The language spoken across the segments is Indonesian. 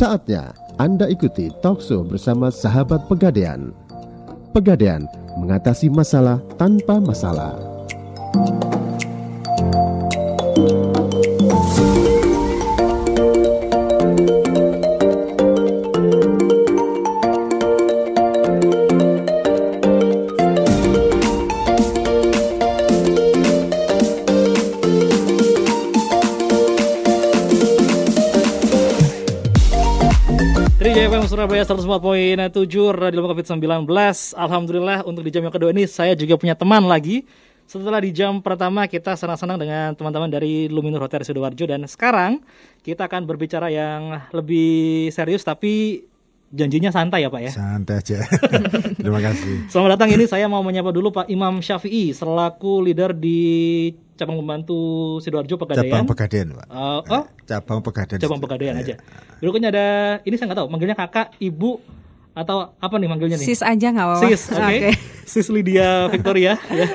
Saatnya Anda ikuti talkshow bersama sahabat Pegadaian. Pegadaian mengatasi masalah tanpa masalah. Surabaya 104.7 Radio COVID-19 Alhamdulillah untuk di jam yang kedua ini saya juga punya teman lagi. Setelah di jam pertama kita senang-senang dengan teman-teman dari Luminur Hotel Sidoarjo. Dan sekarang kita akan berbicara yang lebih serius tapi janjinya santai ya Pak ya Santai aja. Terima kasih. Selamat datang ini saya mau menyapa dulu Pak Imam Syafi'i Selaku leader di cabang pembantu Sidoarjo Pegadaian Cabang Pegadaian, Pak. Uh, oh, Cabang Pegadaian. cabang Pegadaian Iya. aja. Berikutnya ada ini saya nggak tahu manggilnya kakak, ibu atau apa nih manggilnya nih? Sis aja nggak apa-apa. Sis, oke. Sis Lydia Victoria ya.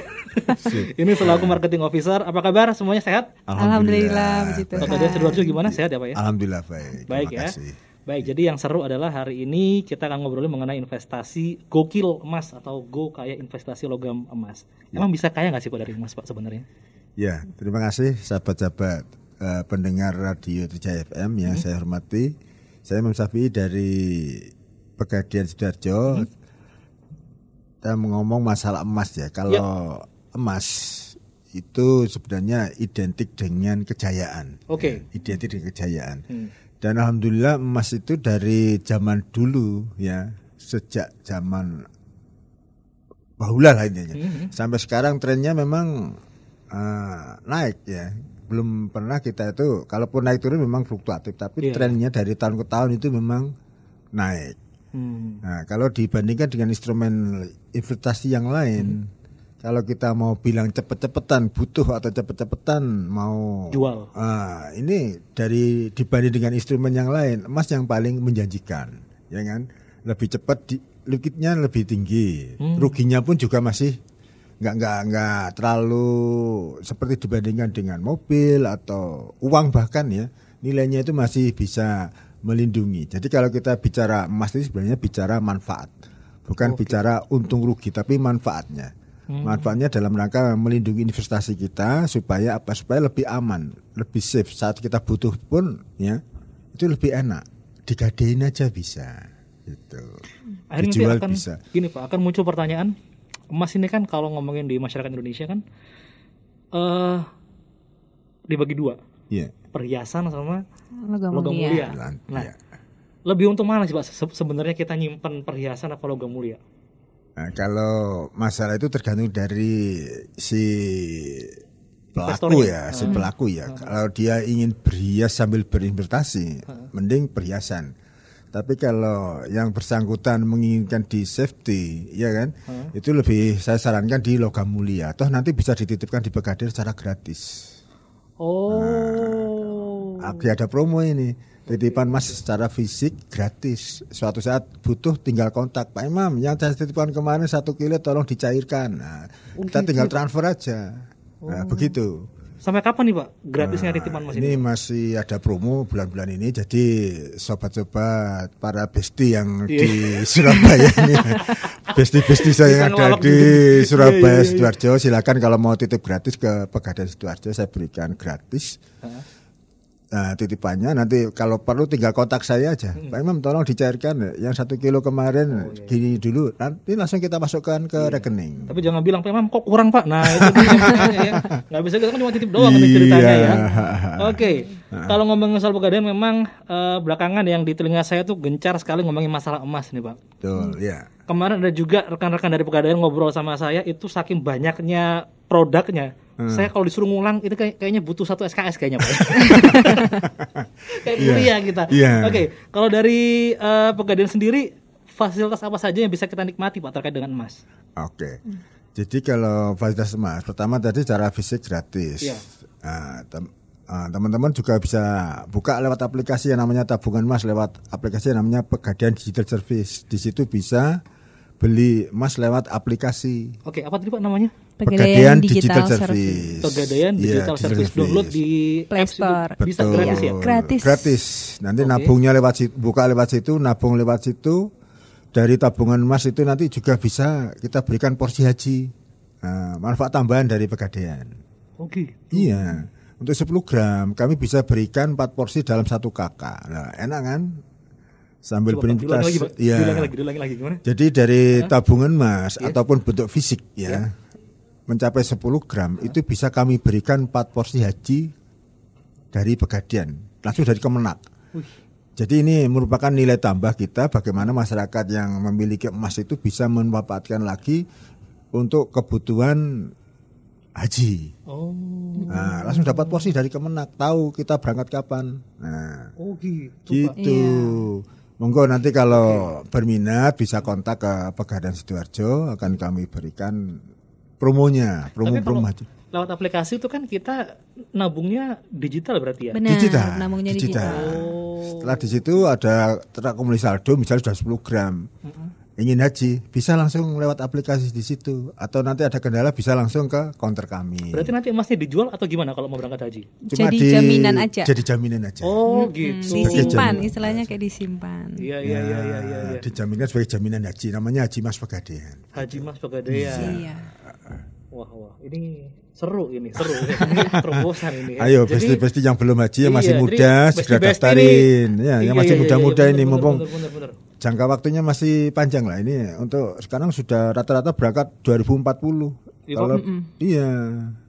ini selaku marketing officer. Apa kabar? Semuanya sehat? Alhamdulillah, puji Tuhan. Pegadaian Sidoarjo gimana? Sehat ya, Pak ya? Alhamdulillah baik. Baik Terima ya. kasih. Baik, jadi yang seru adalah hari ini kita akan ngobrolin mengenai investasi gokil emas atau go kaya investasi logam emas. Ya. Emang bisa kaya nggak sih Pak dari emas Pak sebenarnya? Ya, terima kasih sahabat-sahabat eh, pendengar radio Trijaya FM Hmm. yang saya hormati. Saya Imam Syafi'i dari Pegadaian Sidoarjo. Hmm. Kita ngomong masalah emas ya. Kalau emas itu sebenarnya identik dengan kejayaan. Oke. Ya, identik dengan kejayaan. Hmm. Dan alhamdulillah emas itu dari zaman dulu ya, sejak zaman bahula lah intinya. Hmm. Sampai sekarang trennya memang eh, naik ya. Belum pernah kita itu kalaupun naik turun memang fluktuatif, tapi Iya. trennya dari tahun ke tahun itu memang naik. Hmm. Nah, kalau dibandingkan dengan instrumen investasi yang lain, kalau kita mau bilang cepet-cepetan butuh atau cepet-cepetan mau Jual. Ah, ini dari dibanding dengan instrumen yang lain, emas yang paling menjanjikan, ya kan? Lebih cepat, di, lebih tinggi, ruginya pun juga masih nggak nggak nggak terlalu seperti dibandingkan dengan mobil atau uang bahkan ya nilainya itu masih bisa melindungi. Jadi kalau kita bicara emas itu sebenarnya bicara manfaat, bukan bicara untung rugi, tapi manfaatnya. Manfaatnya dalam rangka melindungi investasi kita supaya apa? Supaya lebih aman, lebih safe saat kita butuh pun ya itu lebih enak. Digadein aja bisa. Gitu. Akhirnya Dijual akan bisa. gini Pak, akan muncul pertanyaan emas ini kan kalau ngomongin di masyarakat Indonesia kan eh dibagi dua, Iya. perhiasan sama Logam logam mulia. mulia. Nah, iya. lebih untung mana sih Pak se- sebenarnya kita nyimpen perhiasan apa logam mulia? Nah, kalau masalah itu tergantung dari si pelaku ya, si pelaku ya. Kalau dia ingin berhias sambil berinvestasi, mending perhiasan. Tapi kalau yang bersangkutan menginginkan di safety, ya kan, itu lebih saya sarankan di logam mulia. Toh nanti bisa dititipkan di Pegadaian secara gratis. Oh. Lagi ada promo ini. Titipan mas secara fisik gratis. Suatu saat butuh tinggal kontak Pak Imam. Yang saya titipkan kemarin satu kilo tolong dicairkan. Nah, kita tinggal transfer aja. Nah, begitu. Sampai kapan nih Pak gratisnya titipan mas ini? Ini masih ada promo bulan-bulan ini. Jadi sobat-sobat para besti yang di Surabaya ini, besti-besti saya yang ada di. Surabaya Iya, iya, iya. Sidoarjo, silakan kalau mau titip gratis ke Pegadaian Sidoarjo saya berikan gratis. Nah, titipannya nanti kalau perlu tinggal kontak saya aja. Hmm. Pak Imam tolong dicairkan yang satu kilo kemarin Oh, iya, gini dulu. Nanti langsung kita masukkan ke rekening. Tapi jangan bilang Pak Imam kok kurang Pak. Nah itu dia makanya ya. Nggak bisa kita kan cuma titip doang ini ceritanya Iya. ya. Oke. Kalau ngomongin soal pegadaian memang eh, belakangan yang di telinga saya tuh gencar sekali ngomongin masalah emas nih Pak. Betul, ya. Kemarin ada juga rekan-rekan dari pegadaian ngobrol sama saya itu saking banyaknya produknya. Saya kalau disuruh ngulang itu kayak- kayaknya butuh satu SKS kayaknya Pak. kayak kuliah kita. Iya. Oke, kalau dari eh, pegadaian sendiri fasilitas apa saja yang bisa kita nikmati Pak terkait dengan emas? Oke. Jadi kalau fasilitas emas, pertama tadi secara fisik gratis. Iya. Nah, tem- ah, teman-teman juga bisa buka lewat aplikasi yang namanya tabungan emas lewat aplikasi yang namanya Pegadaian Digital Service. Di situ bisa beli emas lewat aplikasi Oke, apa tadi Pak namanya? Pegadaian Digital Service. Pegadaian Iya, Digital Service download di Play Store. bisa Betul. gratis ya? Gratis. Gratis. Nanti Oke. nabungnya lewat situ, buka lewat situ, nabung lewat situ. Dari tabungan emas itu nanti juga bisa kita berikan porsi haji. Nah, manfaat tambahan dari pegadaian. Oke. Iya. Untuk 10 gram kami bisa berikan 4 porsi dalam satu kakak. Nah, enak kan? Sambil Coba diulangi lagi, berinvestasi. Iya. Diulangi lagi, diulangi lagi gimana? Jadi dari tabungan emas Iya. ataupun bentuk fisik ya, mencapai 10 gram itu bisa kami berikan 4 porsi haji dari Pegadian, langsung dari Kemenak. Wih. Jadi ini merupakan nilai tambah kita bagaimana masyarakat yang memiliki emas itu bisa memanfaatkan lagi untuk kebutuhan haji. Oh. Nah, langsung dapat porsi dari Kemenak, tahu kita berangkat kapan. Nah, Oh gitu. Gitu. Monggo nanti kalau berminat bisa kontak ke Pegadaian Sidoarjo akan kami berikan promonya, promo-promo haji. lewat aplikasi itu kan kita nabungnya digital berarti ya? Benar, Digital, nabungnya digital. digital. Oh. Setelah di situ ada terakumulasi saldo misalnya sudah 10 gram. Ingin haji bisa langsung lewat aplikasi di situ atau nanti ada kendala bisa langsung ke counter kami. Berarti nanti emasnya dijual atau gimana kalau mau berangkat haji? Jadi jaminan aja. Jadi jaminan aja. Oh Hmm, gitu. disimpan, jaminan. istilahnya kayak disimpan. Iya iya iya iya iya. Nah, iya. Dijaminkan sebagai jaminan haji namanya Haji Mas Pegadaian. Haji Mas Pegadaian. Iya. Wah wah ini seru ini seru ini terobosan ini. Ayo Jadi- besti-besti yang belum haji yang masih Iya, muda jadi segera daftarin. ini- Ya, Iya, yang masih iya, iya, muda-muda iya, ini bener, mumpung bener, bener, bener. Jangka waktunya masih panjang lah ini untuk sekarang sudah rata-rata berangkat 2040. Iya, Kalau iya.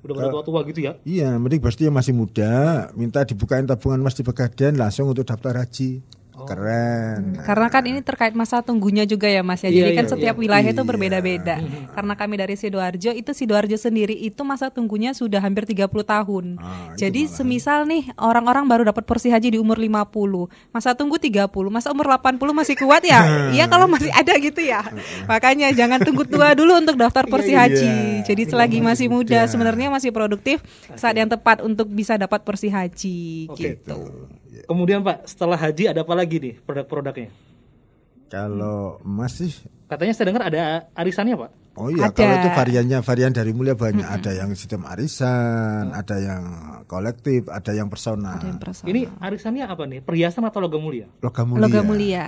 Udah pada tua-tua gitu ya? Iya, mending pasti yang masih muda minta dibukain tabungan Mas di Pegadaian langsung untuk daftar haji. Oh. Keren. Karena kan ini terkait masa tunggunya juga ya Mas ya. Iya, Jadi kan iya, setiap iya. wilayah itu Iya. berbeda-beda. Karena kami dari Sidoarjo itu Sidoarjo sendiri itu masa tunggunya sudah hampir 30 tahun. Ah, Jadi semisal nih orang-orang baru dapat porsi haji di umur 50, masa tunggu 30, masa umur 80 masih kuat ya? Iya kalau masih ada gitu ya. Makanya jangan tunggu tua dulu untuk daftar porsi Iya, haji. iya. Jadi selagi masih muda sebenarnya masih produktif saat yang tepat untuk bisa dapat porsi haji Oke. gitu. Kemudian Pak setelah haji ada apa lagi nih produk-produknya? Kalau emas sih Katanya saya dengar ada arisannya Pak. Oh iya, Ada. kalau itu variannya varian dari mulia banyak. Ada yang sistem arisan, ada yang kolektif, ada yang personal. Ada yang personal. Ini arisannya apa nih? Perhiasan atau logam mulia? Logam mulia. Logam mulia.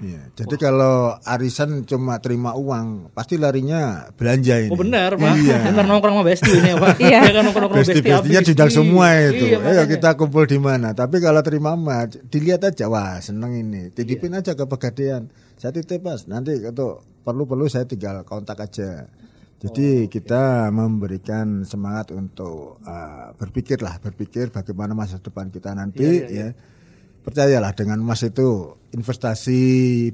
Iya. Jadi kalau arisan cuma terima uang, pasti larinya belanja ini. Oh benar Pak. Iya. Dengar nongkrong sama Besti ini ya Pak. Iya. Ya kan nongkrong-nongkrong Besti Besti-bestinya habis. sudah semua Iya, itu. Iya, Ayo makanya. kita kumpul di mana. Tapi kalau terima emas, dilihat aja. Wah seneng ini. Titipin Iya. aja ke pegadaian. Saya titip mas. Nanti untuk perlu-perlu saya tinggal kontak aja. Oh, Jadi kita memberikan semangat untuk uh, berpikir lah, berpikir bagaimana masa depan kita nanti Iya, iya, ya. Percayalah dengan emas itu investasi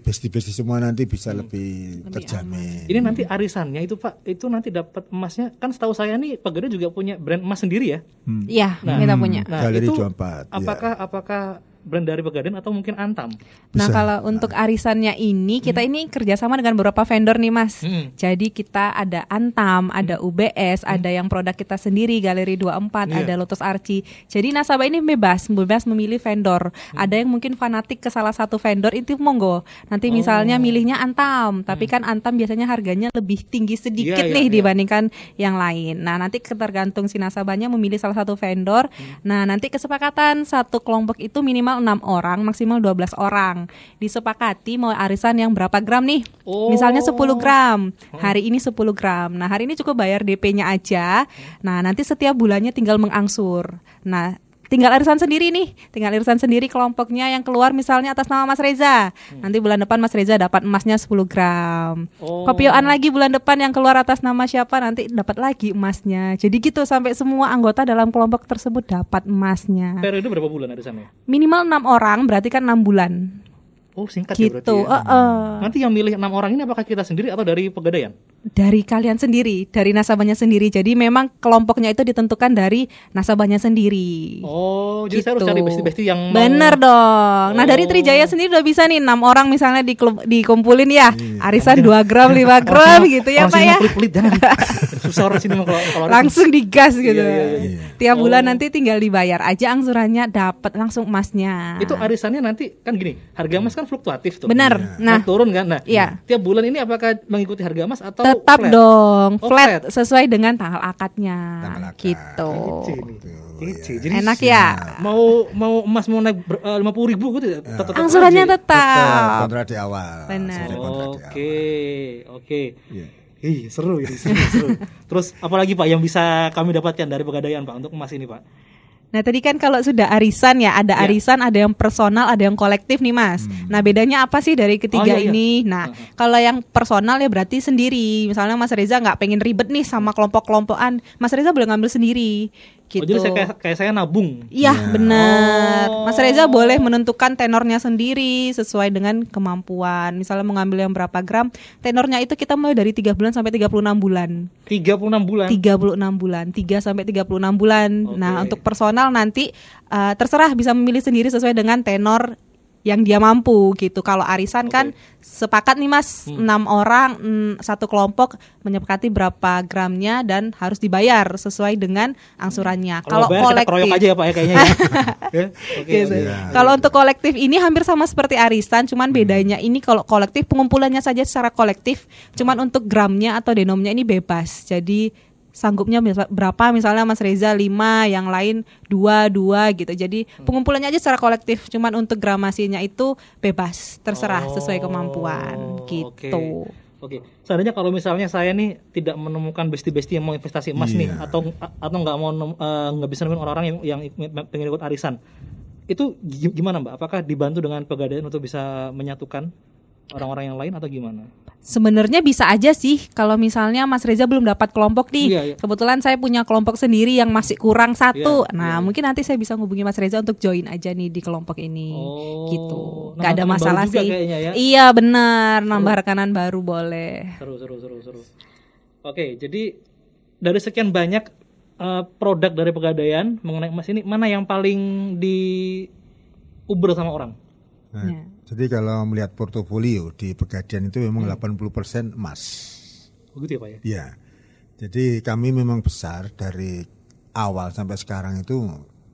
besti-besti semua nanti bisa Hmm. lebih, terjamin. Ini nanti arisannya itu Pak, itu nanti dapat emasnya. Kan setahu saya nih Pegadaian juga punya brand emas sendiri ya. Iya, Nah, kita punya. Nah, Galeri itu 24, ya. apakah apakah brand dari Pegadaian atau mungkin Antam? Nah Bisa. kalau untuk arisannya ini kita ini kerjasama dengan beberapa vendor nih mas. Hmm. Jadi kita ada Antam, ada UBS, ada yang produk kita sendiri Galeri 24, Iya. ada Lotus Archie. Jadi nasabah ini bebas, bebas memilih vendor. Hmm. Ada yang mungkin fanatik ke salah satu vendor itu monggo. Nanti Oh. misalnya milihnya Antam, tapi kan Antam biasanya harganya lebih tinggi sedikit Hmm. Iya, nih iya, iya. dibandingkan yang lain. Nah nanti tergantung si nasabahnya memilih salah satu vendor. Hmm. Nah nanti kesepakatan satu kelompok itu minimal enam orang, maksimal 12 orang. Disepakati mau arisan yang berapa gram nih? Oh. Misalnya 10 gram. Hari ini 10 gram. Nah hari ini cukup bayar DP-nya aja. Nah nanti setiap bulannya tinggal mengangsur. Nah tinggal arisan sendiri nih, tinggal arisan sendiri kelompoknya yang keluar misalnya atas nama Mas Reza. Nanti bulan depan Mas Reza dapat emasnya 10 gram. Oh. Kopioan lagi bulan depan yang keluar atas nama siapa nanti dapat lagi emasnya. Jadi gitu sampai semua anggota dalam kelompok tersebut dapat emasnya. Periode berapa bulan arisannya? Minimal enam orang berarti kan enam bulan. Oh singkat ya berarti Gitu. ya. Heeh. Nanti yang milih enam orang ini apakah kita sendiri atau dari Pegadaian? dari kalian sendiri, dari nasabahnya sendiri. Jadi memang kelompoknya itu ditentukan dari nasabahnya sendiri. Oh, jadi saya harus Gitu. cari besti-besti yang mau- Bener dong. Nah dari Oh. Trijaya sendiri udah bisa nih enam orang misalnya dikelum- dikumpulin ya Iya. arisan 2 gram 5 gram gitu ya orang pak ya. jangan. Susah orang sini mah kalau kalau Langsung digas gitu. Iya, iya, iya. Tiap bulan Oh. nanti tinggal dibayar aja angsurannya dapat langsung emasnya. itu arisannya nanti kan gini, harga emas kan fluktuatif tuh. Bener. Nah, Nah turun kan. Nah, Iya. tiap bulan ini apakah mengikuti harga emas atau tetap flat? dong Oh, flat, flat. sesuai dengan tanggal akadnya Tanggal akad. gitu. Kece. Kece. Jadi Enak ya. mau mau emas mau naik lima puluh ribu gitu tetap tetap Angsurannya aja. tetap. kontrak di awal. Benar. Oke, oke. Iya. Ih, seru ini, seru, seru. Terus apalagi Pak yang bisa kami dapatkan dari Pegadaian Pak untuk emas ini Pak? Nah tadi kan kalau sudah arisan ya ada Ya. arisan, ada yang personal, ada yang kolektif nih mas. Nah bedanya apa sih dari ketiga Oh, iya, iya. ini? Nah kalau yang personal ya berarti sendiri. Misalnya Mas Reza nggak pengen ribet nih sama kelompok-kelompokan, Mas Reza boleh ngambil sendiri. Gitu. Oh, jadi saya kayak, kayak saya nabung. Iya benar. Oh. Mas Reza boleh menentukan tenornya sendiri sesuai dengan kemampuan. Misalnya mengambil yang berapa gram, tenornya itu kita mulai dari 3 bulan sampai 36 bulan. 36 bulan. 36 bulan, 3 sampai 36 bulan. Oke. Nah, untuk personal nanti uh, terserah bisa memilih sendiri sesuai dengan tenor yang dia mampu gitu. Kalau arisan kan sepakat nih Mas, Hmm. enam orang mm, satu kelompok menyepakati berapa gramnya dan harus dibayar sesuai dengan angsurannya. Kalau keroyok aja ya Pak ya kayaknya ya. Ya, Oke. Gitu. oke. Kalau untuk kolektif ini hampir sama seperti arisan, cuman bedanya ini kalau kolektif pengumpulannya saja secara kolektif, cuman untuk gramnya atau denomnya ini bebas. Jadi sanggupnya berapa misalnya Mas Reza 5, yang lain 2 2 gitu. Jadi pengumpulannya aja secara kolektif, cuman untuk gramasinya itu bebas, terserah sesuai kemampuan Oh, gitu. Oke. Oke. Seandainya kalau misalnya saya nih tidak menemukan besti-besti yang mau investasi emas nih Iya. atau atau nggak mau eh, nggak bisa nemuin orang-orang yang yang pengen ikut arisan. Itu gi- gimana Mbak? Apakah dibantu dengan pegadaian untuk bisa menyatukan orang-orang yang lain atau gimana? Sebenarnya bisa aja sih kalau misalnya Mas Reza belum dapat kelompok nih. Iya, iya. Kebetulan saya punya kelompok sendiri yang masih kurang satu. Iya, nah, mungkin nanti saya bisa ngubungi Mas Reza untuk join aja nih di kelompok ini. Oh, gitu. Gak ada masalah sih. kayaknya ya. Iya, benar. Nambah rekanan baru boleh. Seru seru seru seru. Oke, jadi dari sekian banyak eh, produk dari pegadaian mengenai emas ini mana yang paling di uber sama orang? Nah, Ya. Jadi kalau melihat portofolio di Pegadian itu memang Hmm. 80% emas. Begitu ya Pak ya? Iya. Jadi kami memang besar dari awal sampai sekarang itu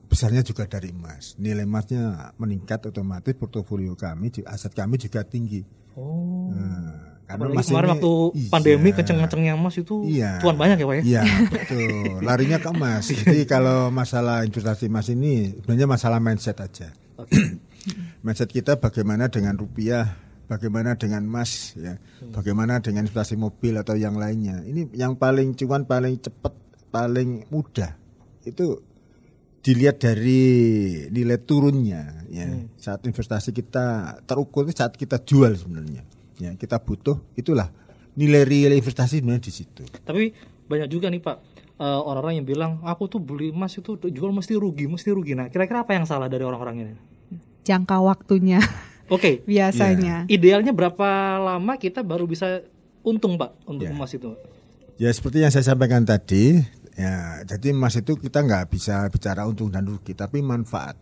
besarnya juga dari emas. Nilai emasnya meningkat otomatis portofolio kami, aset kami juga tinggi. Oh. Nah, karena Apalagi kemarin ini- waktu iya. pandemi kenceng-kencengnya emas itu Iya. cuan banyak ya Pak ya? Iya, betul. Larinya ke emas. Jadi kalau masalah investasi emas ini sebenarnya masalah mindset aja. Mindset kita bagaimana dengan rupiah, bagaimana dengan emas, ya, bagaimana dengan investasi mobil atau yang lainnya. Ini yang paling cuan, paling cepat, paling mudah itu dilihat dari nilai turunnya. Ya, saat investasi kita terukur saat kita jual sebenarnya. Ya, kita butuh itulah nilai real investasi sebenarnya di situ. Tapi banyak juga nih Pak eh, orang-orang yang bilang aku tuh beli emas itu jual mesti rugi, mesti rugi. Nah, kira-kira apa yang salah dari orang-orang ini? Jangka waktunya Oke, biasanya. idealnya berapa lama kita baru bisa untung Pak untuk Ya. emas itu? Ya seperti yang saya sampaikan tadi, ya jadi emas itu kita nggak bisa bicara untung dan rugi, tapi manfaat.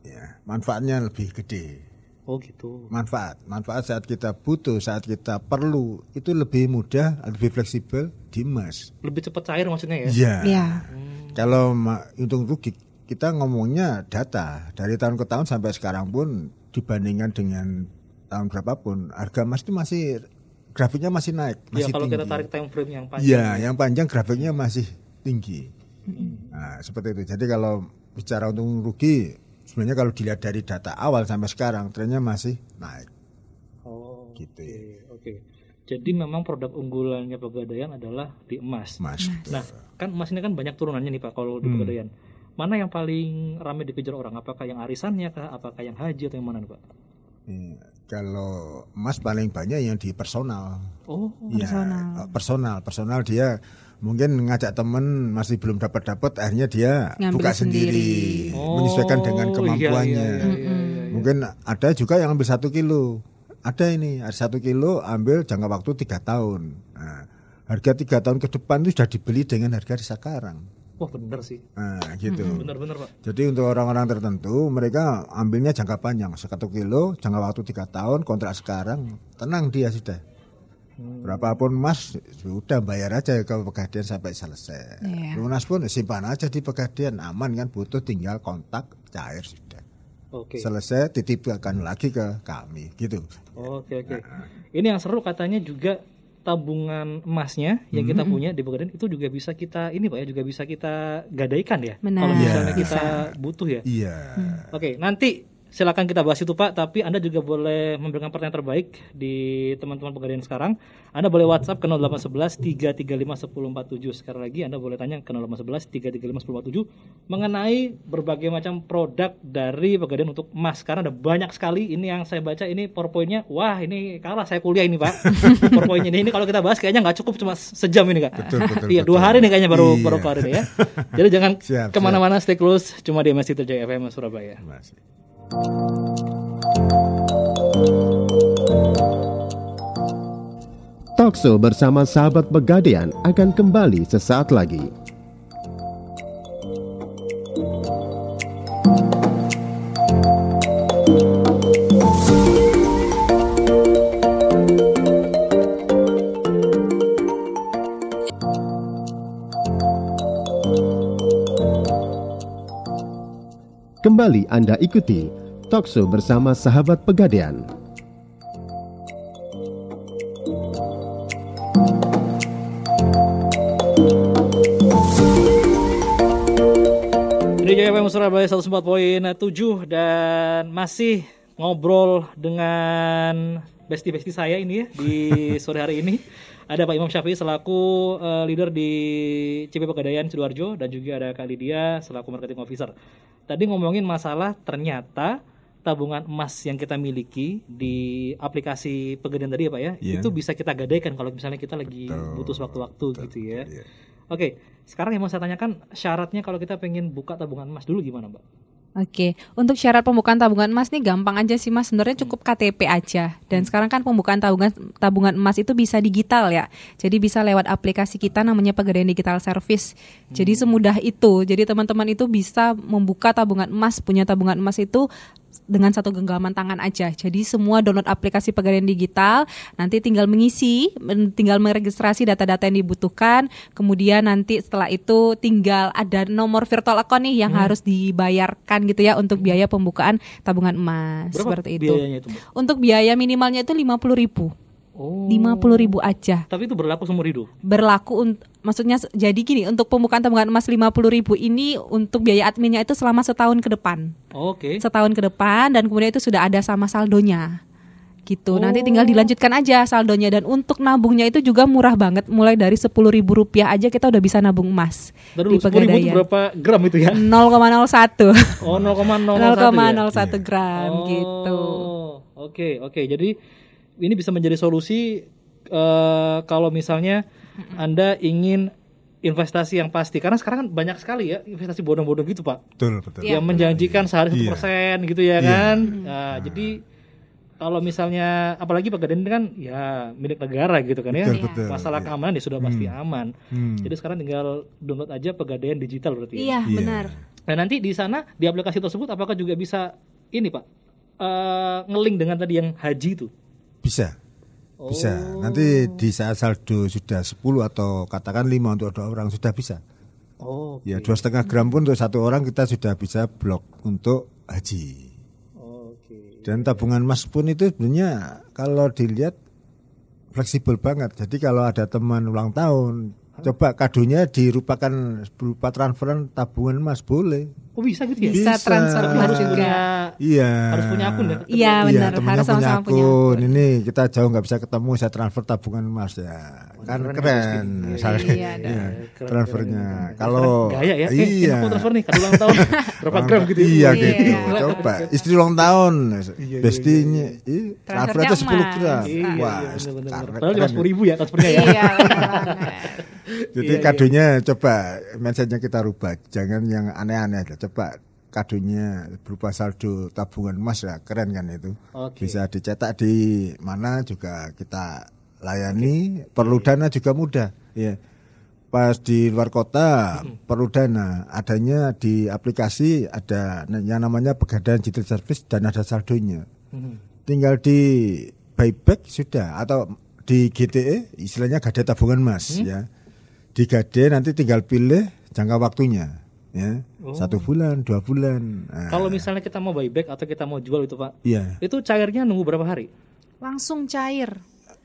Ya, manfaatnya lebih gede. Oh gitu. Manfaat, manfaat saat kita butuh, saat kita perlu itu lebih mudah, lebih fleksibel di emas. Lebih cepat cair maksudnya ya? Iya. Iya. Kalau ma- untung rugi kita ngomongnya data dari tahun ke tahun sampai sekarang pun dibandingkan dengan tahun berapapun harga emas itu masih grafiknya masih naik, Ya masih kalau kita tinggi. tarik time frame yang panjang. Iya, yang panjang grafiknya masih tinggi. Nah, seperti itu. Jadi kalau bicara untung rugi, sebenarnya kalau dilihat dari data awal sampai sekarang, trennya masih naik. Oh. Gitu Oke, ya. oke. Jadi memang produk unggulannya Pegadaian adalah di emas. Mas. Nah, kan emas ini kan banyak turunannya nih Pak kalau di Hmm. Pegadaian. Mana yang paling ramai dikejar orang? Apakah yang arisannya kah? Apakah yang haji atau yang mana Pak? Iya, kalau emas paling banyak yang di personal. Oh, Iya, eh, personal, personal dia mungkin ngajak temen masih belum dapat dapat, akhirnya dia Ngambil buka sendiri. sendiri, Oh, menyesuaikan dengan iya, kemampuannya. iya, iya, iya, iya. Mungkin ada juga yang ambil satu kilo. Ada ini, ada satu kilo ambil jangka waktu tiga tahun. Nah, harga tiga tahun ke depan itu sudah dibeli dengan harga di sekarang. Wah bener sih. Nah, gitu. Bener-bener pak. Jadi untuk orang-orang tertentu mereka ambilnya jangka panjang, satu kilo, jangka waktu tiga tahun, kontrak sekarang, tenang dia sudah. Berapapun emas sudah bayar aja ke Pegadian sampai selesai. Iya. Lunas pun simpan aja di Pegadian, aman kan butuh tinggal kontak cair sudah. Oke. Selesai titipkan lagi ke kami gitu. Oke oke. Ini yang seru katanya juga tabungan emasnya yang kita punya di Pegadaian itu juga bisa kita ini pak ya juga bisa kita gadaikan ya. Benar. Kalau misalnya Iya. kita butuh ya. Iya. Oke, nanti silakan kita bahas itu Pak, tapi Anda juga boleh memberikan pertanyaan terbaik di teman-teman pegadaian sekarang. Anda boleh WhatsApp ke 0811 335 1047. Sekali lagi Anda boleh tanya ke 0811 335 1047 mengenai berbagai macam produk dari pegadaian untuk emas. Karena ada banyak sekali ini yang saya baca ini PowerPoint-nya. Wah, ini kalah saya kuliah ini, Pak. PowerPoint-nya ini, ini kalau kita bahas kayaknya nggak cukup cuma sejam ini, Kak. Betul, betul, iya, dua hari nih kayaknya baru Iya. baru keluar ini ya. Jadi jangan ke mana-mana stay close cuma di MSC Terjaya FM Surabaya. Masih. Talkshow bersama sahabat Pegadaian akan kembali sesaat lagi. Kembali Anda ikuti Talkshow bersama sahabat Pegadaian. Ini JFM Surabaya 104.7 dan masih ngobrol dengan besti-besti saya ini ya di sore hari ini. Ada Pak Imam Syafi'i selaku eh, leader di CP Pegadaian Sidoarjo dan juga ada Kak Lydia selaku marketing officer. Tadi ngomongin masalah ternyata tabungan emas yang kita miliki di aplikasi Pegadaian tadi ya Pak ya, Iya. itu bisa kita gadaikan kalau misalnya kita lagi Betul. butuh sewaktu-waktu gitu ya. Iya. Oke, sekarang yang mau saya tanyakan syaratnya kalau kita pengen buka tabungan emas dulu gimana, Mbak? Oke, untuk syarat pembukaan tabungan emas nih gampang aja sih Mas. Sebenarnya cukup KTP aja. Dan sekarang kan pembukaan tabungan tabungan emas itu bisa digital ya. Jadi bisa lewat aplikasi kita namanya Pegadaian Digital Service. Jadi semudah itu. Jadi teman-teman itu bisa membuka tabungan emas, punya tabungan emas itu dengan satu genggaman tangan aja. Jadi semua download aplikasi Pegadaian Digital, nanti tinggal mengisi, men- tinggal meregistrasi data-data yang dibutuhkan, kemudian nanti setelah itu tinggal ada nomor virtual account nih yang harus dibayarkan gitu ya untuk biaya pembukaan tabungan emas Berapa seperti itu. itu, Mbak? Untuk biaya minimalnya itu 50.000 Oh. 50.000 ribu aja Tapi itu berlaku seumur hidup. berlaku untuk maksudnya jadi gini untuk pembukaan tabungan emas 50.000 ribu ini untuk biaya adminnya itu selama setahun ke depan Oke. setahun ke depan dan kemudian itu sudah ada sama saldonya gitu nanti Oh. tinggal dilanjutkan aja saldonya dan untuk nabungnya itu juga murah banget mulai dari sepuluh ribu rupiah aja kita udah bisa nabung emas Dan di dulu 10 ribu itu pegadaian berapa gram itu ya? 0,01 Oh 0,001 0,01 ya? gram gitu Oh, Oke, oke. Jadi ini bisa menjadi solusi eh, kalau misalnya Anda ingin investasi yang pasti karena sekarang kan banyak sekali ya investasi bodong-bodong gitu, Pak. Betul, betul. Iya, yang menjanjikan sehari satu Iya. persen gitu ya Iya. kan. Nah, jadi kalau misalnya apalagi Pegadaian kan ya milik negara gitu kan ya. Betul, betul. Masalah Iya. keamanan ya sudah pasti aman. Hmm. Jadi sekarang tinggal download aja Pegadaian digital berarti. ya. iya Iya. benar Nah, nanti di sana di aplikasi tersebut apakah juga bisa ini, Pak? eh ngelink dengan tadi yang haji itu. Bisa. Bisa. Oh. Nanti di saat saldo sudah 10 atau katakan 5 untuk dua orang sudah bisa. Oh. Ya dua setengah gram pun untuk satu orang kita sudah bisa blok untuk haji. Oke. Dan tabungan emas pun itu sebenarnya kalau dilihat fleksibel banget. Jadi kalau ada teman ulang tahun, coba kadonya dirupakan berupa transferan tabungan emas boleh. Oh, bisa gitu ya? Bisa transfer Tapi harus juga. punya Iya. harus punya akun ya. iya benar temennya harus punya sama-sama punya akun. Ini kita jauh nggak bisa ketemu, saya transfer tabungan emas ya. Kan keren ya, keren, misalnya. Iya, Iya, Keren, transfernya. keren. Kalau gaya ya, eh, iya. aku transfer nih kado ulang tahun berapa gram gitu. ya? Iya Iya. gitu. Coba istri ulang tahun, iya, bestinya, transfer aja Transfernya 10 emas. gram. Iya, Wah, iya, keren. Padahal lima sepuluh ribu ya transfernya ya. iya. Jadi Iya, iya. kadonya coba mindsetnya kita rubah, jangan yang aneh-aneh. Coba kadonya berupa saldo tabungan emas ya keren kan itu. Oke. Bisa dicetak di mana juga kita layani, perlu dana juga mudah. Ya. Pas di luar kota perlu dana, adanya di aplikasi ada yang namanya Pegadaian Digital Service dan ada saldonya. Tinggal di buyback sudah atau di GTE istilahnya gade tabungan Mas ya. Di gade nanti tinggal pilih jangka waktunya ya. Satu bulan, dua bulan. Nah, Kalau misalnya kita mau buyback atau kita mau jual itu Pak, iya. itu cairnya nunggu berapa hari? Langsung cair.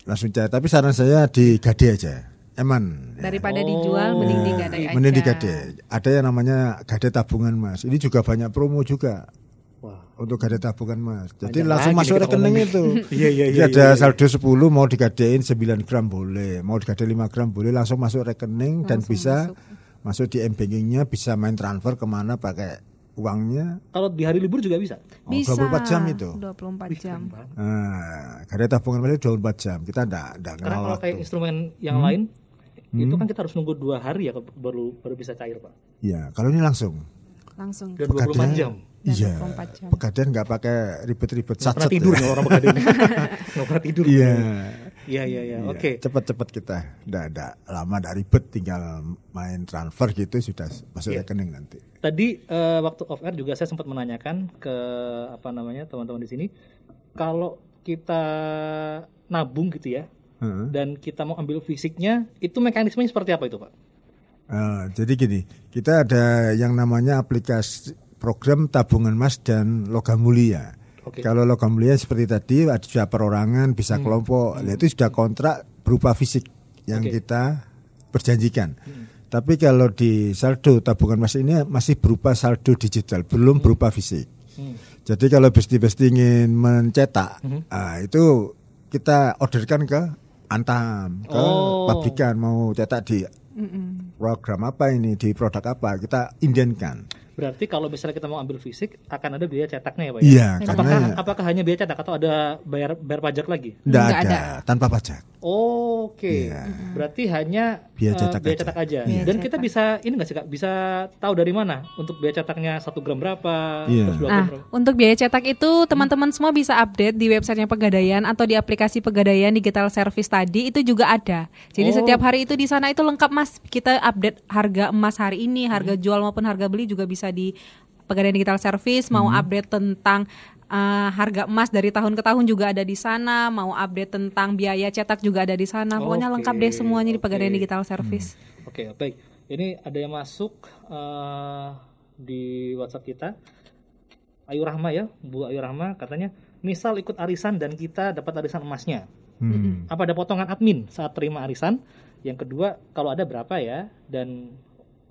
langsung cair. Tapi saran saya di gade aja, eman. ya. Daripada Oh. dijual mending digadai aja. Mending di gade. Ada yang namanya gade tabungan mas. Ini juga banyak promo juga Wah. untuk gade tabungan mas. Jadi Banyak langsung masuk rekening itu. Iya, iya, iya, ada iya, iya. saldo 10 mau digadein 9 gram boleh, mau digade 5 gram boleh langsung masuk rekening dan bisa masuk, di m bankingnya bisa main transfer ke mana pakai uangnya. Kalau di hari libur juga bisa. Oh, Bisa. 24 jam itu. 24 jam. Nah, gade tabungan itu 24 jam. Kita enggak enggak Karena kenal kalau kayak waktu. instrumen yang lain, itu kan kita harus nunggu dua hari ya baru baru bisa cair Pak. Iya, kalau ini langsung. Langsung. Dan 24 jam. Dan Iya. 24 jam. Pegadaian nggak pakai ribet-ribet Nggak pernah tidur ya. nih orang Pegadaian. Nggak pernah tidur. Iya. Iya iya iya. Iya, Oke. Cepat-cepat kita. Nggak ada lama, nggak ribet, tinggal main transfer gitu sudah masuk Iya. rekening nanti. Tadi eh, waktu off air juga saya sempat menanyakan ke apa namanya teman-teman di sini kalau kita nabung gitu ya Heeh. dan kita mau ambil fisiknya itu mekanismenya seperti apa itu Pak? Eh, jadi gini, kita ada yang namanya aplikasi program tabungan emas dan logam mulia. Oke. Kalau logam mulia seperti tadi ada sudah perorangan, bisa kelompok, Nah, itu sudah kontrak berupa fisik yang Oke. kita perjanjikan. Tapi kalau di saldo tabungan emas ini masih berupa saldo digital, belum berupa fisik. Hmm. Jadi kalau besti-besti ingin mencetak, ah, itu kita orderkan ke Antam, ke Oh. pabrikan mau cetak di program apa ini, di produk apa, kita indenkan. Berarti kalau misalnya kita mau ambil fisik akan ada biaya cetaknya ya Pak ya? Iya, Apakah karena apakah hanya biaya cetak atau ada bayar bayar pajak lagi? enggak Nggak ada, ada. tanpa pajak. Oke, Iya. berarti hanya Biaya eh, cetak biaya aja. cetak aja. Iya. Dan kita bisa ini nggak sih kak? Bisa tahu dari mana untuk biaya cetaknya satu gram berapa? Iya. Terus Nah, berapa? untuk biaya cetak itu teman-teman semua bisa update di websitenya Pegadaian atau di aplikasi Pegadaian Digital Service tadi itu juga ada. Jadi Oh. setiap hari itu di sana itu lengkap Mas. Kita update harga emas hari ini, harga jual maupun harga beli juga bisa di Pegadaian Digital Service. Mau update tentang uh, harga emas dari tahun ke tahun juga ada di sana. Mau update tentang biaya cetak juga ada di sana. Pokoknya Oke, lengkap deh semuanya di. Pegadaian Digital Service. Oke, baik. Ini ada yang masuk eh, di WhatsApp kita. Ayu Rahma ya, Bu Ayu Rahma katanya, misal ikut arisan dan kita dapat arisan emasnya, Hmm. apa ada potongan admin saat terima arisan? Yang kedua, kalau ada berapa ya? Dan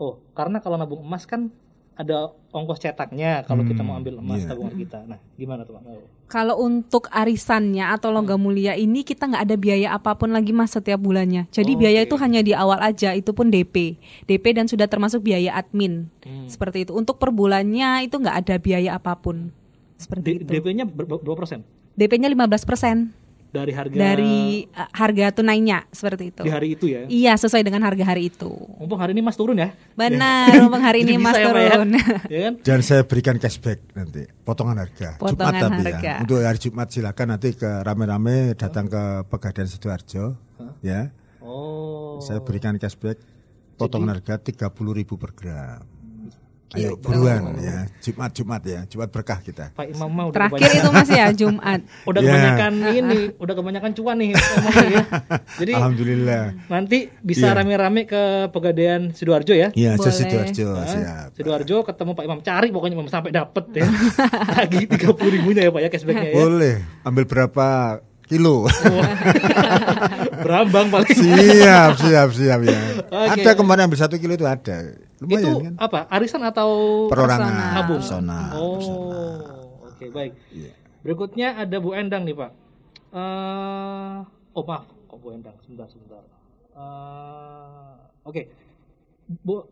oh, karena kalau nabung emas kan ada ongkos cetaknya kalau kita mau ambil emas iya. tabungan kita. Nah, gimana tuh Pak? Kalau untuk arisannya atau logam mulia ini kita nggak ada biaya apa pun lagi mas setiap bulannya. Jadi biaya Oke. itu hanya di awal aja, itu pun DP, DP dan sudah termasuk biaya admin. Hmm. Seperti itu. Untuk per bulannya itu nggak ada biaya apa pun. Seperti itu. DP-nya berapa persen DP-nya 15% dari harga dari uh, harga tunainya seperti itu. di hari itu ya? Iya, sesuai dengan harga hari itu. Mumpung hari ini Mas turun ya? Benar, mumpung hari Jadi ini Mas ya, ya? turun. Ya kan? Dan saya berikan cashback nanti, potongan harga. Potongan Jumat tapi harga. ya. Untuk hari Jumat silakan nanti ke rame-rame datang ke Pegadaian Sidoarjo, ya. Oh. Saya berikan cashback potongan harga 30.000 per gram. Ayo buruan ya, Jumat Jumat ya, Jumat berkah kita. Pak Imam mau Terakhir itu Mas ya Jumat. udah Ya. kebanyakan ini, udah kebanyakan cuan nih ya. Jadi Alhamdulillah. nanti bisa Iya. rame-rame ke Pegadaian Sidoarjo ya. Iya, Boleh. saya Sidoarjo Hah? siap. Sidoarjo ketemu Pak Imam cari pokoknya Imam sampai dapet ya. Lagi 30 ribunya ya Pak ya cashbacknya ya. Boleh, ambil berapa kilo? Berambang paling. siap, siap, siap ya. Oke. Ada kemarin ambil satu kilo itu ada. Itu Lumayan kan? apa? Arisan atau Perorangan, nabung? personal, Oh, oke baik. Iya. Berikutnya ada Bu Endang nih Pak. Eh, oh maaf, kok Bu Endang? Sebentar, sebentar. Eh, oke, Bu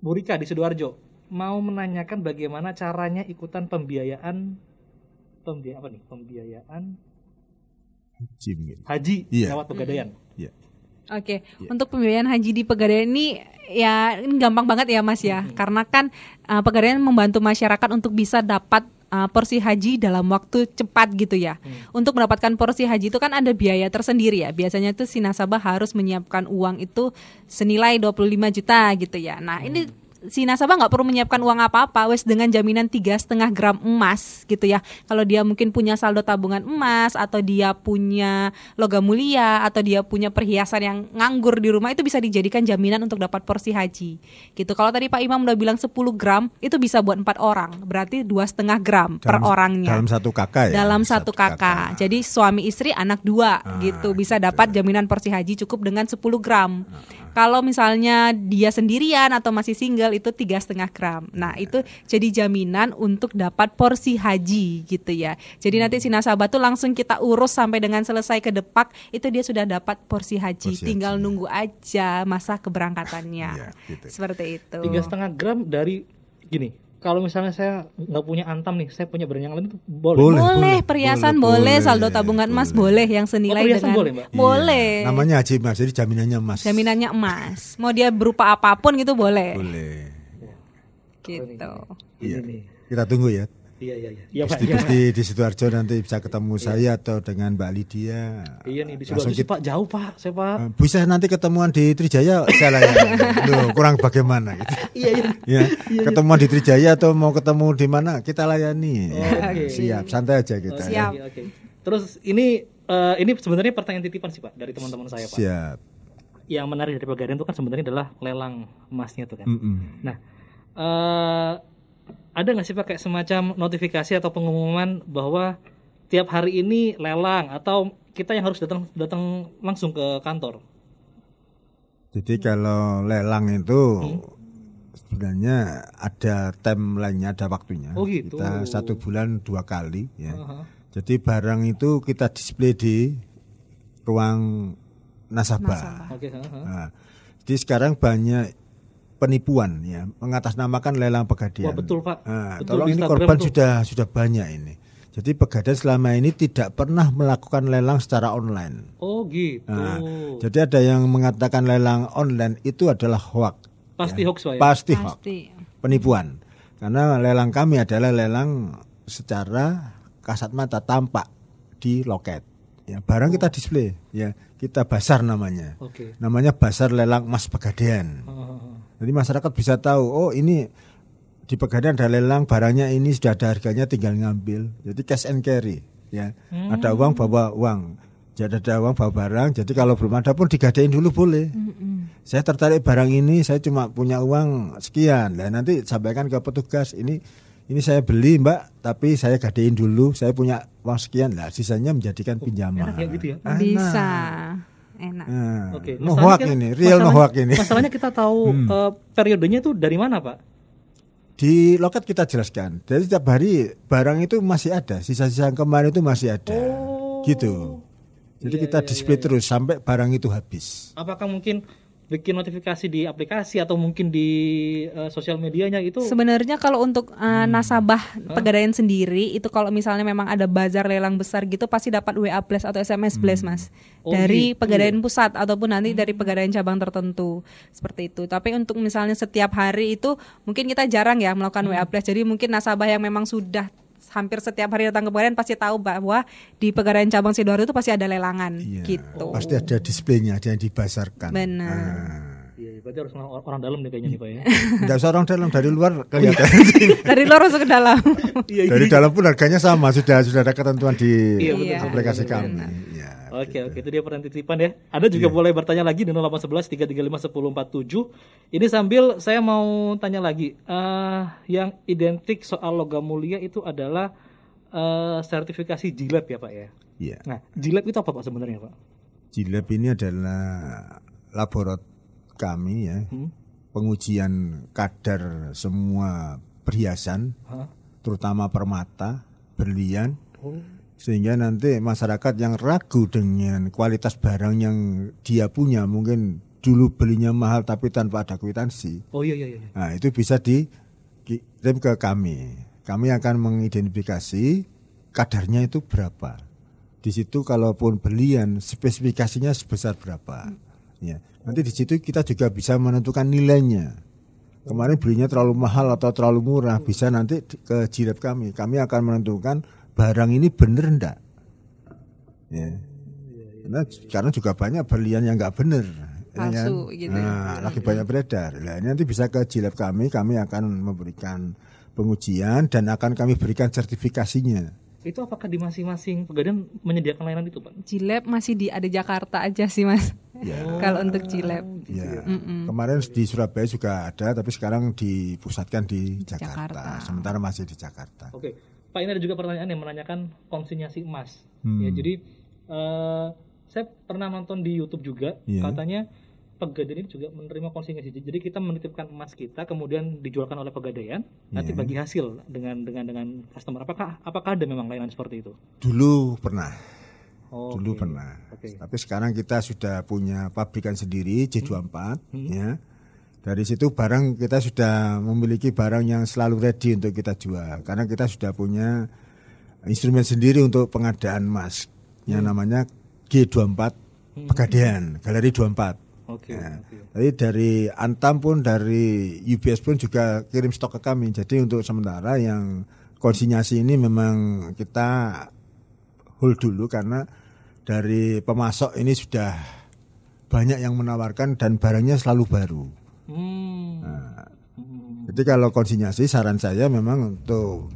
Bu Rika di sidoarjo mau menanyakan bagaimana caranya ikutan pembiayaan pembiayaan apa nih? Pembiayaan gitu. haji Iya. lewat pegadaian. Iya. Oke, untuk pembiayaan haji di Pegadaian ini ya ini gampang banget ya Mas ya, karena kan uh, Pegadaian membantu masyarakat untuk bisa dapat uh, porsi haji dalam waktu cepat gitu ya. Untuk mendapatkan porsi haji itu kan ada biaya tersendiri ya. Biasanya itu si nasabah harus menyiapkan uang itu senilai 25 juta gitu ya. Nah, ini si nasabah nggak perlu menyiapkan uang apa-apa, wes dengan jaminan tiga setengah gram emas gitu ya. Kalau dia mungkin punya saldo tabungan emas atau dia punya logam mulia atau dia punya perhiasan yang nganggur di rumah itu bisa dijadikan jaminan untuk dapat porsi haji. Gitu. Kalau tadi Pak Imam udah bilang 10 gram itu bisa buat empat orang, berarti dua setengah gram per Dalam- orangnya. dalam satu kakak ya? Dalam satu, Satu kakak. kakak. Jadi suami istri anak dua Ah, gitu bisa dapat jaminan porsi haji cukup dengan 10 gram. Kalau misalnya dia sendirian atau masih single itu tiga setengah gram. Nah itu jadi jaminan untuk dapat porsi haji gitu ya. Jadi nanti si nasabah tuh langsung kita urus sampai dengan selesai ke depak itu dia sudah dapat porsi haji. Porsi Tinggal haji. nunggu aja masa keberangkatannya. Iya, gitu. Seperti itu. Tiga setengah gram dari gini. Kalau misalnya saya nggak punya antam nih, saya punya barang yang lain itu boleh. Boleh. Boleh, perhiasan boleh, boleh, saldo tabungan emas boleh. boleh yang senilai Oh, dengan boleh, Mbak? boleh. Iya, namanya haji mas, jadi jaminannya emas. Jaminannya emas. Mau dia berupa apa pun gitu boleh. Boleh. Gitu. Iya. Kita tunggu ya. Iya iya iya. Iya Pak. Di, Iya. di, di sidoarjo nanti bisa ketemu saya atau dengan Mbak Lydia. Iya nih di Sidoarjo sih, kita- Pak jauh Pak, saya Pak. Eh, Bisa nanti ketemuan di Trijaya saya layani. Loh, kurang bagaimana gitu. Iya iya. Ya, ketemuan di Trijaya atau mau ketemu di mana kita layani. Oh, Ya, oke. Siap, santai aja kita. Oke, Siap. Oke oke. Terus ini eh, ini sebenarnya pertanyaan titipan sih Pak dari teman-teman saya Pak. Siap. Yang menarik dari Pegadaian itu kan sebenarnya adalah lelang emasnya tuh kan. Mm-mm. Nah, eh ada nggak sih Pak kayak semacam notifikasi atau pengumuman bahwa tiap hari ini lelang atau kita yang harus datang datang langsung ke kantor? Jadi kalau lelang itu Hmm. sebenarnya ada timeline-nya, ada waktunya. Oh, gitu. Kita satu bulan dua kali ya. Aha. Jadi barang itu kita display di ruang nasabah. Oke, aha. Nah, jadi sekarang banyak penipuan ya, mengatasnamakan lelang pegadian. Wah, betul, Pak. Nah, Betul, tolong ini korban tuh. sudah sudah banyak ini. Jadi pegadaian selama ini tidak pernah melakukan lelang secara online. Oh gitu. Nah, jadi ada yang mengatakan lelang online itu adalah hoax. Pasti hoax Pak ya. Pasti hoax. Pasti. Penipuan. Karena lelang kami adalah lelang secara kasat mata tampak di loket. Ya, barang kita display, ya kita basar namanya. Oke. Namanya basar lelang emas pegadaian. Aha. Jadi masyarakat bisa tahu, oh ini di pegadaian ada lelang, barangnya ini sudah ada harganya, tinggal ngambil. Jadi cash and carry, ya. Ada uang bawa uang, jadi ada uang bawa barang. Jadi kalau belum ada pun digadain dulu boleh. Saya tertarik barang ini, saya cuma punya uang sekian. Nah nanti sampaikan ke petugas ini. Ini saya beli mbak, tapi saya gadein dulu. Saya punya uang sekian, lah sisanya menjadikan pinjaman. enak ya gitu ya? Bisa. Enak. Nah, Oke. no masalahnya hoax kan- ini, real no masalahnya- hoax ini. Hmm. Masalahnya kita tahu eh, periodenya itu dari mana Pak? Di loket kita jelaskan. Jadi setiap hari barang itu masih ada, sisa-sisa yang kemarin itu masih ada. Gitu. Jadi Iya, kita iya, display terus sampai barang itu habis. Apakah mungkin bikin notifikasi di aplikasi atau mungkin di eh, sosial medianya itu? Sebenarnya kalau untuk uh, Hmm. nasabah pegadaian sendiri itu kalau misalnya memang ada bazar lelang besar gitu pasti dapat WA Blast atau SMS Blast Mas. Oh, dari gitu pegadaian pusat ataupun nanti dari pegadaian cabang tertentu. Seperti itu. Tapi untuk misalnya setiap hari itu mungkin kita jarang ya melakukan WA Blast. Jadi mungkin nasabah yang memang sudah hampir setiap hari datang ke pegadaian pasti tahu bahwa di pegadaian cabang Sidoarjo itu pasti ada lelangan Iya. gitu. Pasti ada displaynya, ada yang dibasarkan. Benar. Nah, Iya, berarti harus orang, orang dalam nih kayaknya nih Pak ya. Nggak usah orang dalam dari luar kelihatan. dari luar masuk ke dalam. Iya, dari dalam pun harganya sama, sudah sudah ada ketentuan di Iya, aplikasi betul, kami. benar. Oke oke itu dia pertanyaan titipan ya. Anda juga boleh bertanya lagi di 0811 335 1047. Ini sambil saya mau tanya lagi. eh yang identik soal logam mulia itu adalah eh, sertifikasi JILAB ya Pak ya. Iya. Nah JILAB itu apa Pak sebenarnya Pak? Jilab ini adalah laborat kami ya, Hmm? pengujian kadar semua perhiasan, Hah? terutama permata, berlian, Oh. Sehingga nanti masyarakat yang ragu dengan kualitas barang yang dia punya, mungkin dulu belinya mahal tapi tanpa ada kwitansi, Oh iya iya iya. nah itu bisa dikirim ke kami. Kami akan mengidentifikasi kadarnya itu berapa. Di situ kalaupun belian spesifikasinya sebesar berapa. Ya. Nanti di situ kita juga bisa menentukan nilainya. kemarin belinya terlalu mahal atau terlalu murah bisa nanti ke jilab kami kami akan menentukan barang ini bener ndak ya karena, karena juga banyak berlian yang nggak bener ya kan? Palsu gitu ya. nah, lagi banyak beredar nah, ini nanti bisa ke jilab kami kami akan memberikan pengujian dan akan kami berikan sertifikasinya Itu apakah di masing-masing pegadaian menyediakan layanan itu, Pak? Jilab masih di ada Jakarta aja sih mas. Ya. Kalau untuk Jilab. Ya. Kemarin di Surabaya juga ada, tapi sekarang dipusatkan di Jakarta. Jakarta. Sementara masih di Jakarta. Oke, Pak ini ada juga pertanyaan yang menanyakan konsinyasi emas. Hmm. Ya, jadi eh, saya pernah nonton di YouTube juga, Iya. katanya pegadaian ini juga menerima konsinyasi. Jadi kita menitipkan emas kita, kemudian dijualkan oleh pegadaian, nanti Iya. bagi hasil dengan dengan dengan customer. Apakah apakah ada memang layanan seperti itu? Dulu pernah, Oh, dulu oke. pernah. Oke. Tapi sekarang kita sudah punya pabrikan sendiri J24, Hmm. ya. Dari situ barang kita sudah memiliki barang yang selalu ready untuk kita jual. Karena kita sudah punya instrumen sendiri untuk pengadaan emas, yang Hmm. namanya G24 Pegadaian, Galeri 24. Oke. Ya. oke. Jadi dari Antam pun dari UBS pun juga kirim stok ke kami. Jadi untuk sementara yang konsinyasi ini memang kita hold dulu karena dari pemasok ini sudah banyak yang menawarkan dan barangnya selalu baru. Hmm. Nah, Hmm. Jadi kalau konsinyasi saran saya memang untuk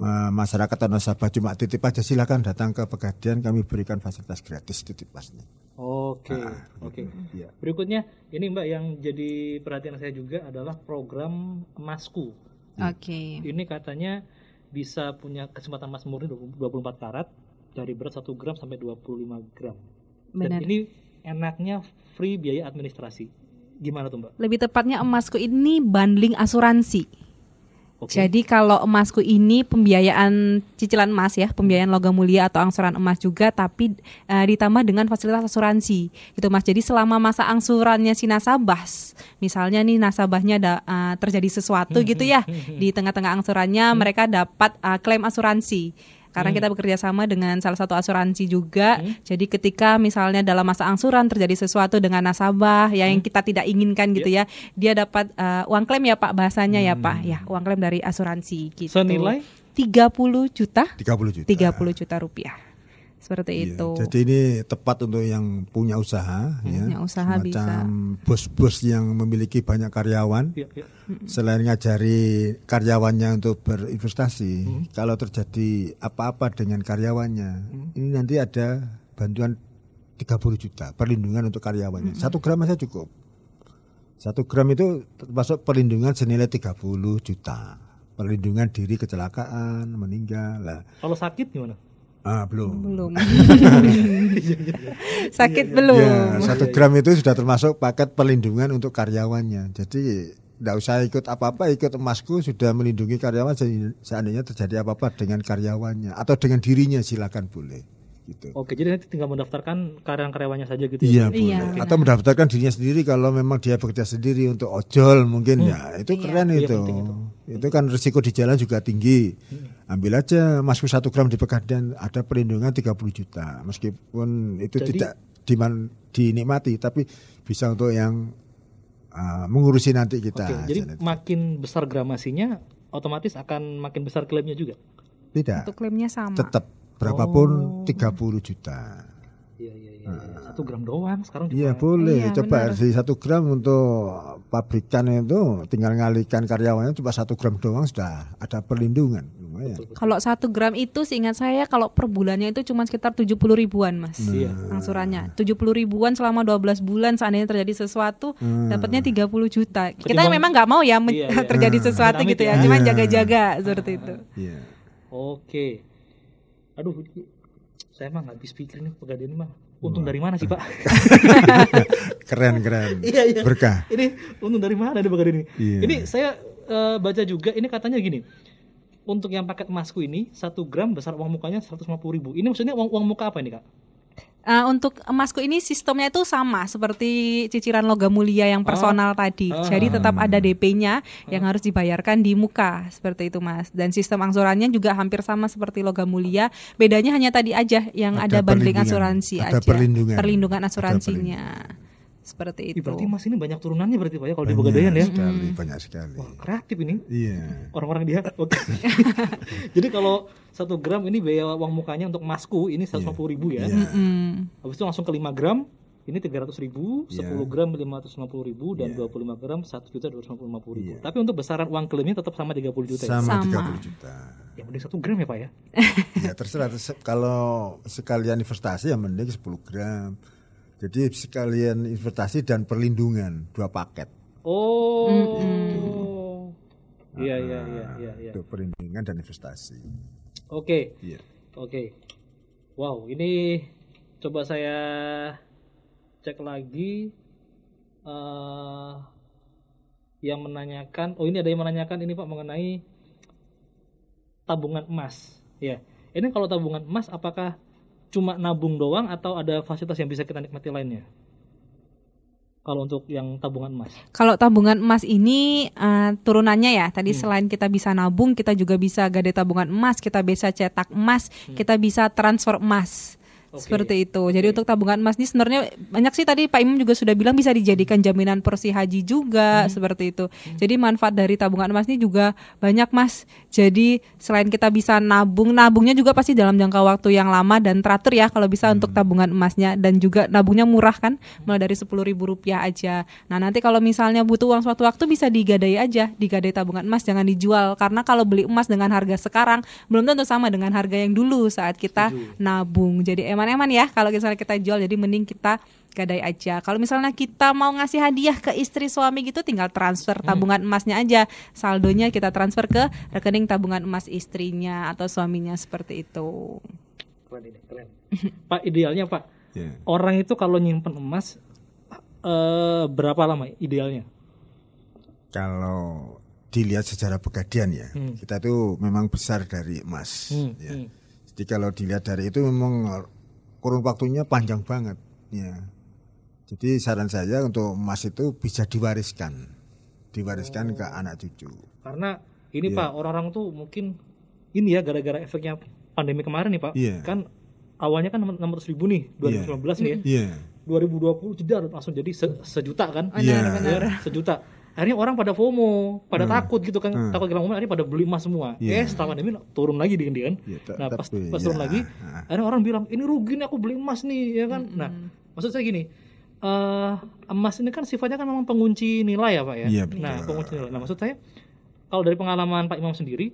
eh, masyarakat atau nasabah cuma titip aja silakan datang ke Pegadian kami berikan fasilitas gratis titip pasnya. Oke, Ah, oke. Iya. Berikutnya ini Mbak yang jadi perhatian saya juga adalah program emasku. Oke. Ini katanya bisa punya kesempatan emas murni 24 karat dari berat 1 gram sampai 25 gram. Dan Benar. ini enaknya free biaya administrasi. Gimana tuh Mbak? Lebih tepatnya emasku ini bundling asuransi. Oke. Jadi kalau emasku ini pembiayaan cicilan emas ya, pembiayaan logam mulia atau angsuran emas juga, tapi eh, ditambah dengan fasilitas asuransi, gitu mas. Jadi selama masa angsurannya si nasabah, misalnya nih nasabahnya ada eh, terjadi sesuatu gitu ya, di tengah-tengah angsurannya mereka dapat eh, klaim asuransi. Karena kita bekerja sama dengan salah satu asuransi juga, jadi ketika misalnya dalam masa angsuran terjadi sesuatu dengan nasabah ya, yang kita tidak inginkan gitu ya, dia dapat eh, uang klaim ya Pak bahasanya ya Pak, ya uang klaim dari asuransi gitu. Senilai? 30 juta, 30 juta. 30 juta rupiah. Seperti Iya, itu. Jadi ini tepat untuk yang punya usaha, ya. punya usaha Semacam bos-bos yang memiliki banyak karyawan. ya, ya. Selain ngajari karyawannya untuk berinvestasi, Hmm. kalau terjadi apa-apa dengan karyawannya, ini nanti ada bantuan 30 juta perlindungan untuk karyawannya. Hmm. Satu gram saja cukup. Satu gram itu termasuk perlindungan senilai 30 juta. Perlindungan diri kecelakaan, meninggal. Lah, Kalau sakit gimana? Ah, belum. belum. Sakit belum. Ya, satu gram itu sudah termasuk paket perlindungan untuk karyawannya. Jadi tidak usah ikut apa-apa, ikut emasku sudah melindungi karyawan se- seandainya terjadi apa-apa dengan karyawannya atau dengan dirinya silakan boleh. Gitu. Oke, jadi nanti tinggal mendaftarkan karyawan-karyawannya saja gitu Iya ya. boleh. Iya, Atau mendaftarkan dirinya sendiri kalau memang dia bekerja sendiri untuk ojol mungkin ya itu keren Iya, itu. penting itu. kan risiko di jalan juga tinggi. Ambil aja masuk satu gram di Pegadaian ada perlindungan 30 juta meskipun itu Jadi- tidak diman, dinikmati tapi bisa untuk yang ah, mengurusi nanti kita. Oke, jadi makin besar gramasinya otomatis akan makin besar klaimnya juga. tidak Untuk klaimnya sama. tetap berapapun 30 juta. Iya, iya, iya. Satu gram doang sekarang juga. Iya boleh, Iya, coba benar. di satu gram untuk pabrikan itu tinggal ngalihkan karyawannya cuma satu gram doang sudah ada perlindungan lumayan. Kalau satu gram itu seingat saya kalau per bulannya itu cuma sekitar 70 ribuan mas Iya. angsurannya 70 ribuan selama 12 bulan seandainya terjadi sesuatu Hmm. dapatnya 30 juta kita Ketimbang- memang nggak mau ya Iya, iya. terjadi sesuatu gitu ya ya. cuman Iya. jaga-jaga seperti itu Iya. Oke. Aduh, saya mah nggak habis pikir nih pegadaian ini mah. Untung dari mana sih Pak? Keren keren. Iya, iya. Berkah. ini untung dari mana nih pegadaian ini? Iya. Ini saya eh, baca juga, ini katanya gini. Untuk yang paket emasku ini satu gram besar uang mukanya 150 ribu. Ini maksudnya uang, uang muka apa ini kak? Eh, untuk emasku ini sistemnya itu sama seperti cicilan logam mulia yang personal tadi. Ah. Jadi tetap ada DP-nya yang harus dibayarkan di muka seperti itu, Mas. Dan sistem angsurannya juga hampir sama seperti logam mulia. Bedanya hanya tadi aja yang Ada ada, bundling perlindungan. asuransi Ada aja. perlindungan. Perlindungan Ada asuransinya. Seperti itu. berarti Mas ini banyak turunannya berarti Pak ya kalau di Pegadaian ya. sekali, banyak sekali. Wah, kreatif ini. Iya. orang-orang dia. Oke. Jadi kalau satu gram ini biaya uang mukanya untuk masku ini 150 ribu ya. Iya. Hmm. Habis itu langsung ke 5 gram ini 300 ribu, 10 Iya. gram 550 ribu dan Iya. 25 gram 1 juta 250 ribu. Iya. Tapi untuk besaran uang klaimnya tetap sama 30 juta ya. Sama, Sama. 30 juta. Ya mending 1 gram ya Pak ya. ya terserah Se- kalau sekalian investasi ya mending 10 gram. Jadi sekalian investasi dan perlindungan dua paket. Oh. Iya iya iya iya iya. Untuk perlindungan dan investasi. Oke. Iya. Oke. Wow, ini coba saya cek lagi eh yang menanyakan. Oh, ini ada yang menanyakan ini Pak mengenai tabungan emas. Ya. Ini kalau tabungan emas apakah cuma nabung doang atau ada fasilitas yang bisa kita nikmati lainnya? Kalau untuk yang tabungan emas. Kalau tabungan emas ini eh, turunannya ya, tadi Hmm. selain kita bisa nabung, kita juga bisa gade tabungan emas, kita bisa cetak emas, kita bisa transfer emas. Hmm. Oke. Seperti itu. Jadi untuk tabungan emas ini sebenarnya banyak sih tadi Pak Imam juga sudah bilang bisa dijadikan jaminan porsi haji juga Hmm. seperti itu. Jadi manfaat dari tabungan emas ini juga banyak Mas. Jadi selain kita bisa nabung, nabungnya juga pasti dalam jangka waktu yang lama dan teratur ya kalau bisa untuk tabungan emasnya dan juga nabungnya murah kan, mulai dari sepuluh ribu rupiah aja. Nah nanti kalau misalnya butuh uang suatu waktu bisa digadai aja, digadai tabungan emas jangan dijual karena kalau beli emas dengan harga sekarang belum tentu sama dengan harga yang dulu saat kita nabung. Jadi eman-eman ya kalau misalnya kita jual jadi mending kita gadai aja. Kalau misalnya kita mau ngasih hadiah ke istri suami gitu tinggal transfer tabungan emasnya aja. Saldonya kita transfer ke rekening tabungan emas istrinya atau suaminya seperti itu. Keren keren. Pak idealnya Pak, Ya. orang itu kalau nyimpen emas eh berapa lama idealnya? Kalau dilihat secara pegadaian ya, kita tuh memang besar dari emas. Hmm, ya. hmm. Jadi kalau dilihat dari itu memang kurun waktunya panjang banget. Ya. Jadi saran saya untuk emas itu bisa diwariskan, diwariskan ke anak cucu. Karena ini Iya. Pak orang-orang tuh mungkin ini ya gara-gara efeknya pandemi kemarin nih Pak. Iya. Kan awalnya kan 600 ribu nih 2019 nih ya. Iya. 2020 jeda langsung jadi se- sejuta kan? Iya. Ya, sejuta. Akhirnya orang pada FOMO, pada takut gitu kan, takut kehilangan momen, akhirnya pada beli emas semua. Hmm. Iya. Eh setelah pandemi turun lagi dia kan. Iya, te- nah pas, pas turun ya, lagi, akhirnya orang bilang ini rugi nih aku beli emas nih, ya kan. Nah maksud saya gini, eh emas ini kan sifatnya kan memang pengunci nilai ya pak ya. Iya, betul. nah pengunci nilai. Nah maksud saya kalau dari pengalaman Pak Imam sendiri,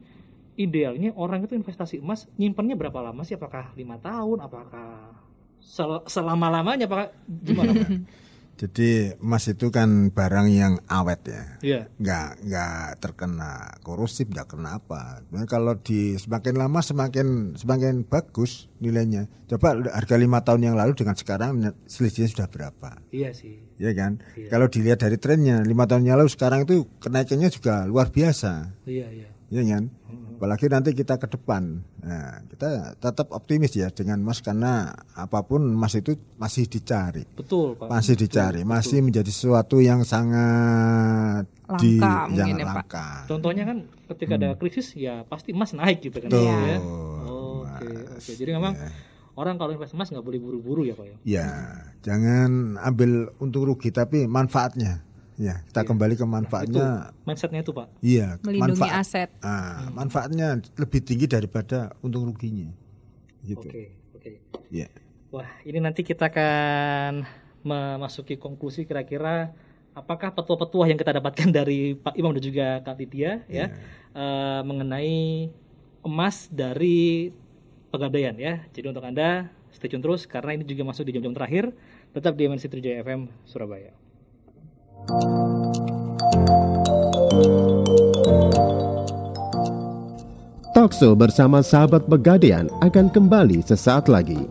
idealnya orang itu investasi emas nyimpannya berapa lama sih? Apakah lima tahun? Apakah sel- selama lamanya? Apakah gimana pak? Jadi emas itu kan barang yang awet ya. Iya. nggak nggak terkena korosif nggak kena apa Nah, kalau di semakin lama semakin semakin bagus nilainya coba harga lima tahun yang lalu dengan sekarang selisihnya sudah berapa Iya sih. ya kan Iya. kalau dilihat dari trennya lima tahun yang lalu sekarang itu kenaikannya juga luar biasa Iya iya. Ya kan apalagi nanti kita ke depan nah kita tetap optimis ya dengan emas karena apa pun emas itu masih dicari Betul pak. masih dicari masih menjadi sesuatu yang sangat di Langka mungkin yang ya, Pak. langka Contohnya kan ketika ada krisis ya pasti emas naik gitu kan. Hmm. Betul. Ya. Oke oke. Jadi memang orang kalau investasi emas nggak boleh buru-buru ya pak ya. ya jangan ambil untung rugi tapi manfaatnya ya kita kembali ke manfaatnya Mindsetnya itu pak. iya Melindungi manfaat aset. ah, manfaatnya lebih tinggi daripada untung ruginya gitu Oke oke. ya Wah ini nanti kita akan memasuki konklusi kira-kira apakah petua-petua yang kita dapatkan dari Pak Imam dan juga Kak Lydia ya eh, mengenai emas dari pegadaian ya. Jadi untuk anda stay tune terus karena ini juga masuk di jam-jam terakhir. Tetap di MNC 7 FM Surabaya. Talkshow bersama sahabat Pegadaian akan kembali sesaat lagi.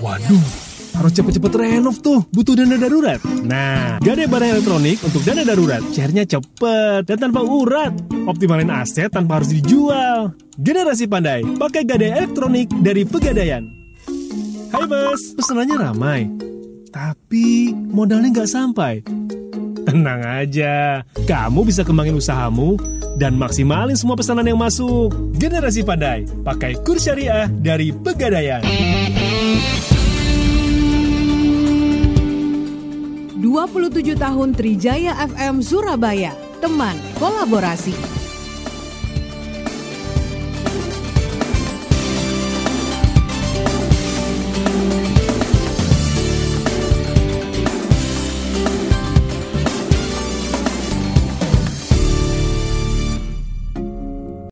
Waduh, harus cepet-cepet renov tuh, butuh dana darurat. Nah, Gade Barang Elektronik untuk dana darurat. Cairnya cepet dan tanpa urat. Optimalin aset tanpa harus dijual. Generasi pandai, pakai Gade Elektronik dari Pegadaian. Hai bos, pesenannya ramai. Tapi modalnya nggak sampai. Tenang aja, kamu bisa kembangin usahamu dan maksimalin semua pesanan yang masuk. Generasi Pandai, pakai kurs syariah dari Pegadaian. 27 tahun Trijaya FM Surabaya, teman kolaborasi.